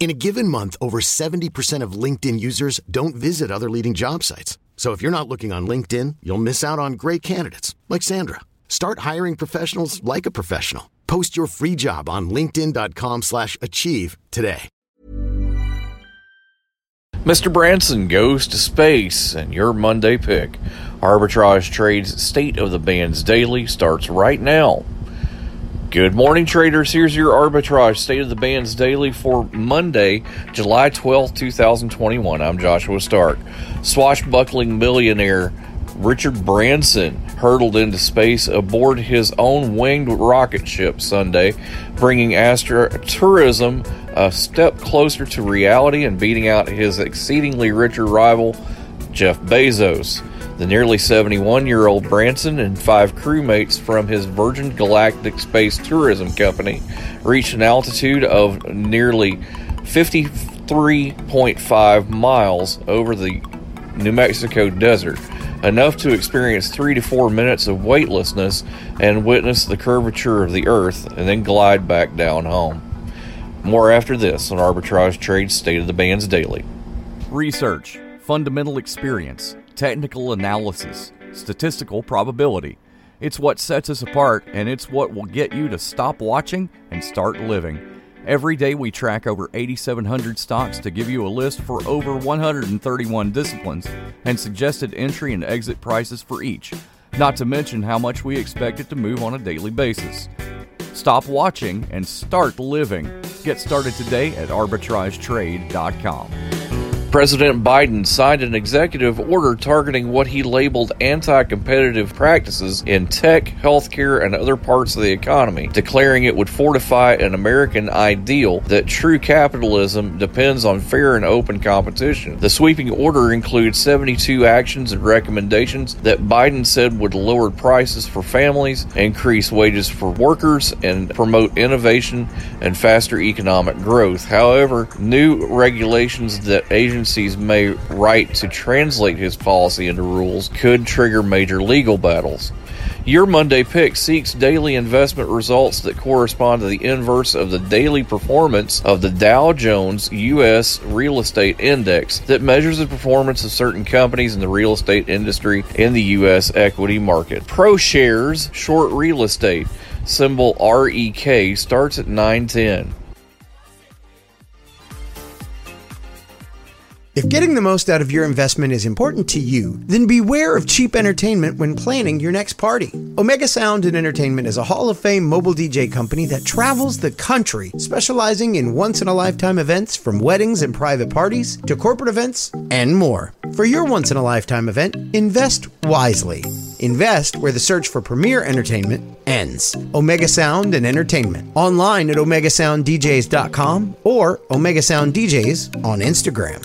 In a given month, over 70% of LinkedIn users don't visit other leading job sites. So if you're not looking on LinkedIn, you'll miss out on great candidates like Sandra. Start hiring professionals like a professional. Post your free job on linkedin.com/achieve today. Mr. Branson goes to space, and your Monday pick. Arbitrage Trades State of the Bands Daily starts right now. Good morning, traders. Here's your arbitrage state of the bands daily for Monday, July 12th, 2021. I'm Joshua Stark. Swashbuckling millionaire Richard Branson hurtled into space aboard his own winged rocket ship Sunday, bringing astro tourism a step closer to reality and beating out his exceedingly richer rival, Jeff Bezos. The nearly 71 year old Branson and five crewmates from his Virgin Galactic Space Tourism Company reached an altitude of nearly 53.5 miles over the New Mexico desert, enough to experience three to four minutes of weightlessness and witness the curvature of the Earth, and then glide back down home. More after this on Arbitrage Trade State of the Bands Daily. Research, fundamental experience, technical analysis, statistical probability. It's what sets us apart, and it's what will get you to stop watching and start living. Every day, we track over 8,700 stocks to give you a list for over 131 disciplines and suggested entry and exit prices for each, not to mention how much we expect it to move on a daily basis. Stop watching and start living. Get started today at arbitragetrade.com. President Biden signed an executive order targeting what he labeled anti competitive practices in tech, healthcare, and other parts of the economy, declaring it would fortify an American ideal that true capitalism depends on fair and open competition. The sweeping order includes 72 actions and recommendations that Biden said would lower prices for families, increase wages for workers, and promote innovation and faster economic growth. However, new regulations that Asian agencies may write to translate his policy into rules could trigger major legal battles. Your Monday pick seeks daily investment results that correspond to the inverse of the daily performance of the Dow Jones U.S. Real Estate Index that measures the performance of certain companies in the real estate industry in the U.S. equity market. ProShares Short Real Estate, symbol REK, starts at 910. If getting the most out of your investment is important to you, then beware of cheap entertainment when planning your next party. Omega Sound and Entertainment is a Hall of Fame mobile DJ company that travels the country, specializing in once in a lifetime events from weddings and private parties to corporate events and more. For your once in a lifetime event, invest wisely. Invest where the search for premier entertainment ends. Omega Sound and Entertainment. Online at OmegaSoundDJs.com or Omega Sound DJs on Instagram.